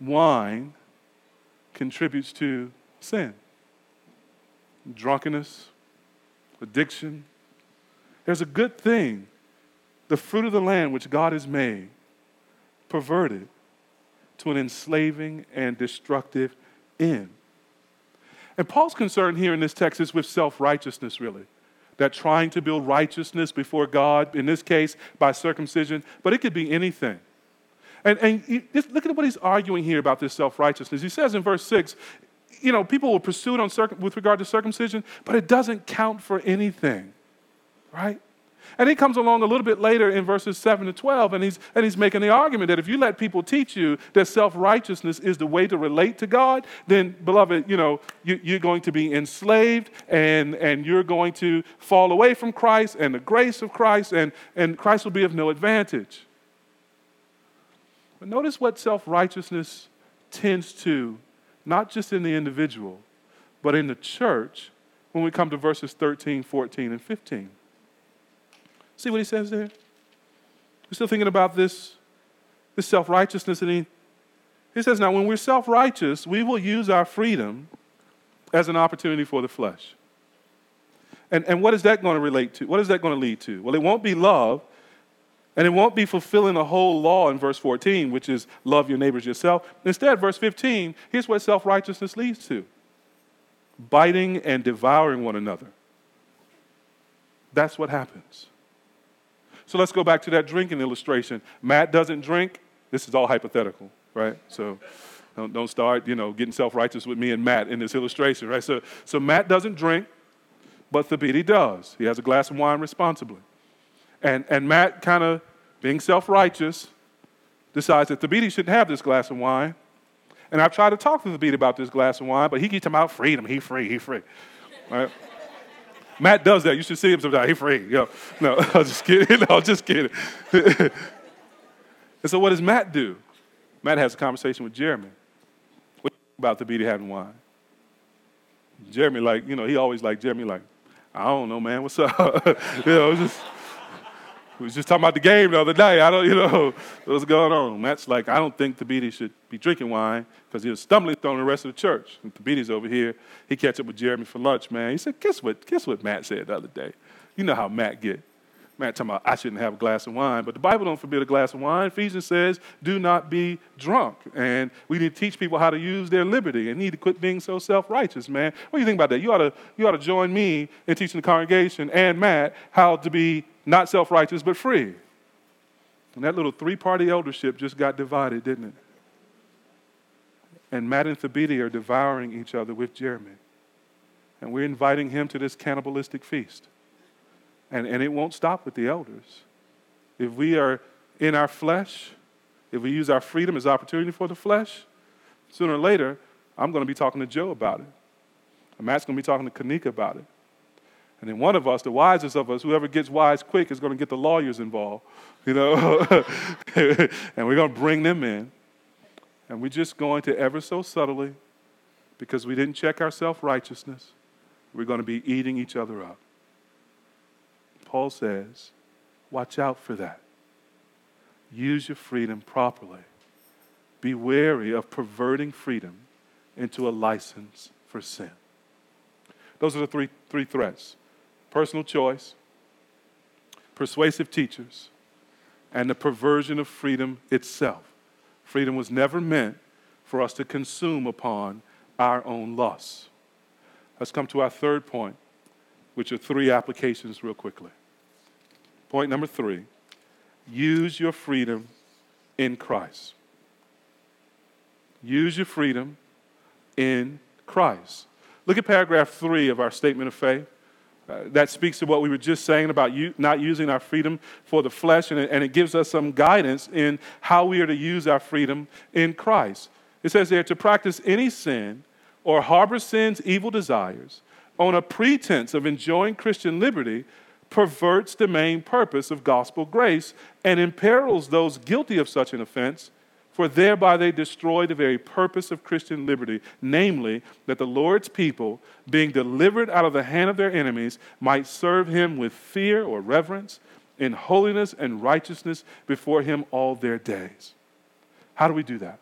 wine contributes to sin drunkenness, addiction. There's a good thing. The fruit of the land which God has made, perverted to an enslaving and destructive end. And Paul's concern here in this text is with self righteousness, really. That trying to build righteousness before God, in this case by circumcision, but it could be anything. And, and look at what he's arguing here about this self righteousness. He says in verse 6 you know, people will pursue it on with regard to circumcision, but it doesn't count for anything, right? And he comes along a little bit later in verses 7 to 12, and he's, and he's making the argument that if you let people teach you that self righteousness is the way to relate to God, then, beloved, you know, you, you're going to be enslaved and, and you're going to fall away from Christ and the grace of Christ, and, and Christ will be of no advantage. But notice what self righteousness tends to not just in the individual, but in the church when we come to verses 13, 14, and 15. See what he says there? We're still thinking about this, this self righteousness, and he, he says, Now, when we're self righteous, we will use our freedom as an opportunity for the flesh. And, and what is that going to relate to? What is that going to lead to? Well, it won't be love, and it won't be fulfilling the whole law in verse 14, which is love your neighbors yourself. Instead, verse 15, here's what self righteousness leads to biting and devouring one another. That's what happens. So let's go back to that drinking illustration. Matt doesn't drink. This is all hypothetical, right? So don't, don't start, you know, getting self righteous with me and Matt in this illustration, right? So, so Matt doesn't drink, but Thabiti does. He has a glass of wine responsibly. And, and Matt, kind of being self righteous, decides that Thabiti shouldn't have this glass of wine. And I've tried to talk to Thabiti about this glass of wine, but he keeps talking about freedom. He free, he free. Right? Matt does that. You should see him sometimes. He free. Yo, no, I'm just kidding. No, just kidding. and so what does Matt do? Matt has a conversation with Jeremy about Thabiti having wine. Jeremy, like, you know, he always like Jeremy, like, I don't know, man, what's up? you know, just we was just talking about the game the other day. I don't, you know, what's going on. Matt's like, I don't think Thabiti should be drinking wine because he was stumbling on the rest of the church. And Thabiti's over here. He catch up with Jeremy for lunch, man. He said, guess what, guess what Matt said the other day? You know how Matt get. Matt talking about I shouldn't have a glass of wine, but the Bible don't forbid a glass of wine. Ephesians says, do not be drunk. And we need to teach people how to use their liberty and need to quit being so self-righteous, man. What do you think about that? You ought to, you ought to join me in teaching the congregation and Matt how to be not self righteous, but free. And that little three party eldership just got divided, didn't it? And Matt and Thabiti are devouring each other with Jeremy. And we're inviting him to this cannibalistic feast. And, and it won't stop with the elders. If we are in our flesh, if we use our freedom as opportunity for the flesh, sooner or later, I'm going to be talking to Joe about it. And Matt's going to be talking to Kanika about it. And then one of us, the wisest of us, whoever gets wise quick, is going to get the lawyers involved, you know? and we're going to bring them in. And we're just going to ever so subtly, because we didn't check our self righteousness, we're going to be eating each other up. Paul says, watch out for that. Use your freedom properly. Be wary of perverting freedom into a license for sin. Those are the three, three threats personal choice, persuasive teachers, and the perversion of freedom itself. Freedom was never meant for us to consume upon our own lusts. Let's come to our third point, which are three applications, real quickly. Point number three use your freedom in Christ. Use your freedom in Christ. Look at paragraph three of our statement of faith. Uh, that speaks to what we were just saying about you, not using our freedom for the flesh, and it, and it gives us some guidance in how we are to use our freedom in Christ. It says there to practice any sin or harbor sin's evil desires on a pretense of enjoying Christian liberty perverts the main purpose of gospel grace and imperils those guilty of such an offense for thereby they destroy the very purpose of Christian liberty, namely, that the Lord's people, being delivered out of the hand of their enemies, might serve him with fear or reverence, in holiness and righteousness before him all their days. How do we do that?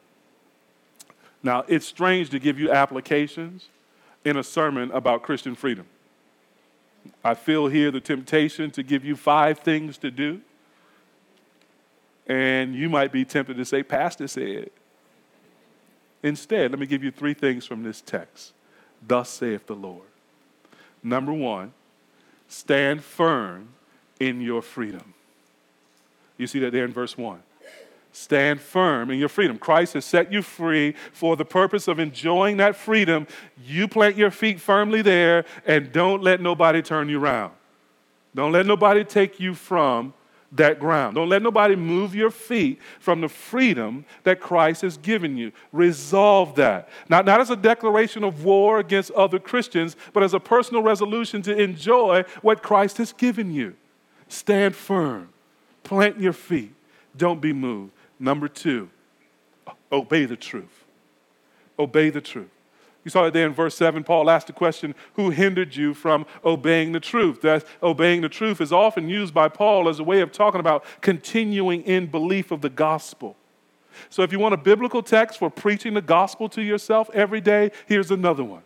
Now, it's strange to give you applications in a sermon about Christian freedom. I feel here the temptation to give you five things to do and you might be tempted to say, Pastor said. Instead, let me give you three things from this text. Thus saith the Lord. Number one, stand firm in your freedom. You see that there in verse 1. Stand firm in your freedom. Christ has set you free for the purpose of enjoying that freedom. You plant your feet firmly there and don't let nobody turn you around. Don't let nobody take you from that ground. Don't let nobody move your feet from the freedom that Christ has given you. Resolve that. Not, not as a declaration of war against other Christians, but as a personal resolution to enjoy what Christ has given you. Stand firm. Plant your feet. Don't be moved. Number two, obey the truth. Obey the truth. You saw it there in verse 7. Paul asked the question, Who hindered you from obeying the truth? That obeying the truth is often used by Paul as a way of talking about continuing in belief of the gospel. So if you want a biblical text for preaching the gospel to yourself every day, here's another one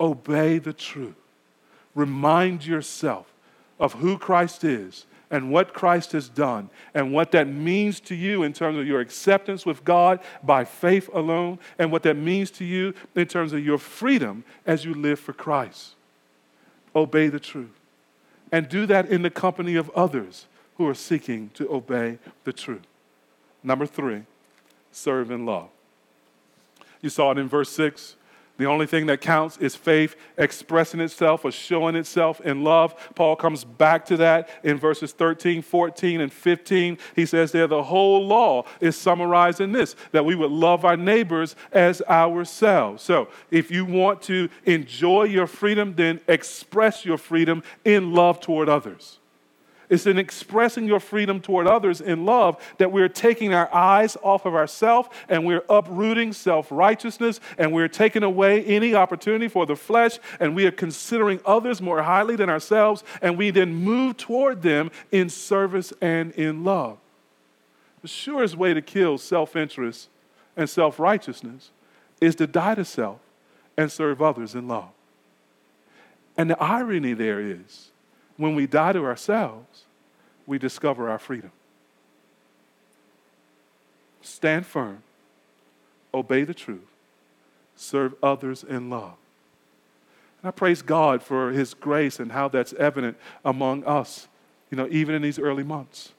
Obey the truth. Remind yourself of who Christ is and what Christ has done and what that means to you in terms of your acceptance with God by faith alone and what that means to you in terms of your freedom as you live for Christ. Obey the truth. And do that in the company of others who are seeking to obey the truth. Number three, serve in love. You saw it in verse 6. The only thing that counts is faith expressing itself or showing itself in love. Paul comes back to that in verses 13, 14, and 15. He says there the whole law is summarized in this that we would love our neighbors as ourselves. So if you want to enjoy your freedom, then express your freedom in love toward others. It's in expressing your freedom toward others in love that we're taking our eyes off of ourselves and we're uprooting self righteousness and we're taking away any opportunity for the flesh and we are considering others more highly than ourselves and we then move toward them in service and in love. The surest way to kill self interest and self righteousness is to die to self and serve others in love. And the irony there is when we die to ourselves, we discover our freedom. Stand firm, obey the truth, serve others in love. And I praise God for His grace and how that's evident among us, you know, even in these early months.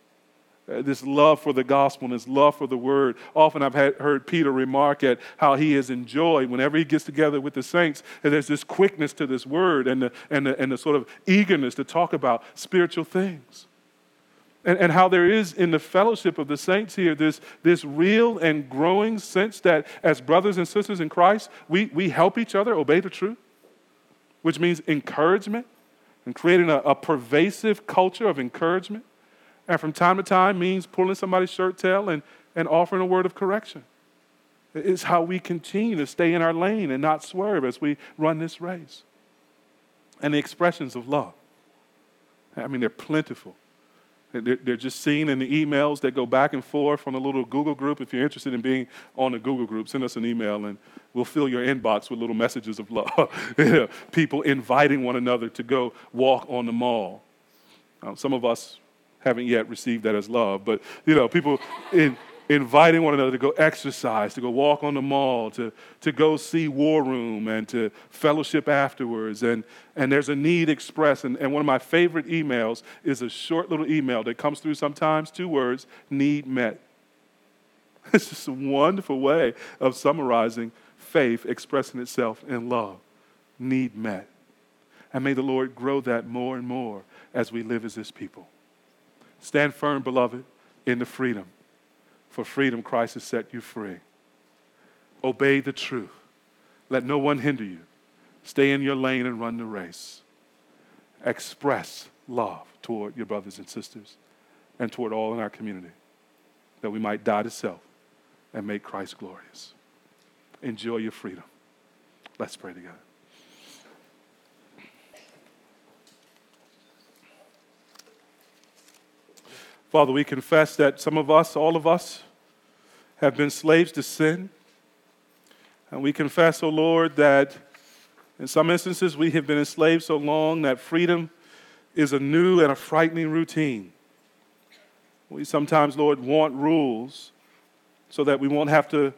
Uh, this love for the gospel and this love for the word. Often I've had, heard Peter remark at how he has enjoyed whenever he gets together with the saints, and there's this quickness to this word and the, and the, and the sort of eagerness to talk about spiritual things. And, and how there is in the fellowship of the saints here this, this real and growing sense that as brothers and sisters in Christ, we, we help each other obey the truth, which means encouragement and creating a, a pervasive culture of encouragement and from time to time means pulling somebody's shirt tail and, and offering a word of correction. It's how we continue to stay in our lane and not swerve as we run this race. And the expressions of love. I mean, they're plentiful. They're just seen in the emails that go back and forth from the little Google group. If you're interested in being on a Google group, send us an email and we'll fill your inbox with little messages of love. People inviting one another to go walk on the mall. Um, some of us haven't yet received that as love, but you know, people in, inviting one another to go exercise, to go walk on the mall, to, to go see War Room, and to fellowship afterwards. And, and there's a need expressed. And, and one of my favorite emails is a short little email that comes through sometimes, two words need met. It's just a wonderful way of summarizing faith expressing itself in love. Need met. And may the Lord grow that more and more as we live as His people. Stand firm, beloved, in the freedom. For freedom, Christ has set you free. Obey the truth. Let no one hinder you. Stay in your lane and run the race. Express love toward your brothers and sisters and toward all in our community that we might die to self and make Christ glorious. Enjoy your freedom. Let's pray together. Father, we confess that some of us, all of us, have been slaves to sin. And we confess, O oh Lord, that in some instances we have been enslaved so long that freedom is a new and a frightening routine. We sometimes, Lord, want rules so that we won't have to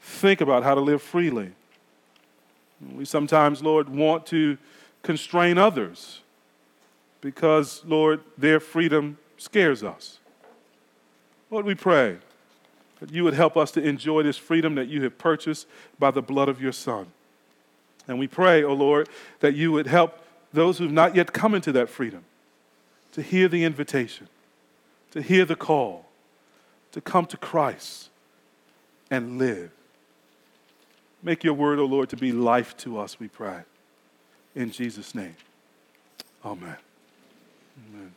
think about how to live freely. We sometimes, Lord, want to constrain others because, Lord, their freedom scares us. Lord, we pray that you would help us to enjoy this freedom that you have purchased by the blood of your Son. And we pray, O oh Lord, that you would help those who've not yet come into that freedom to hear the invitation, to hear the call, to come to Christ and live. Make your word, O oh Lord, to be life to us, we pray. In Jesus' name. Amen. Amen.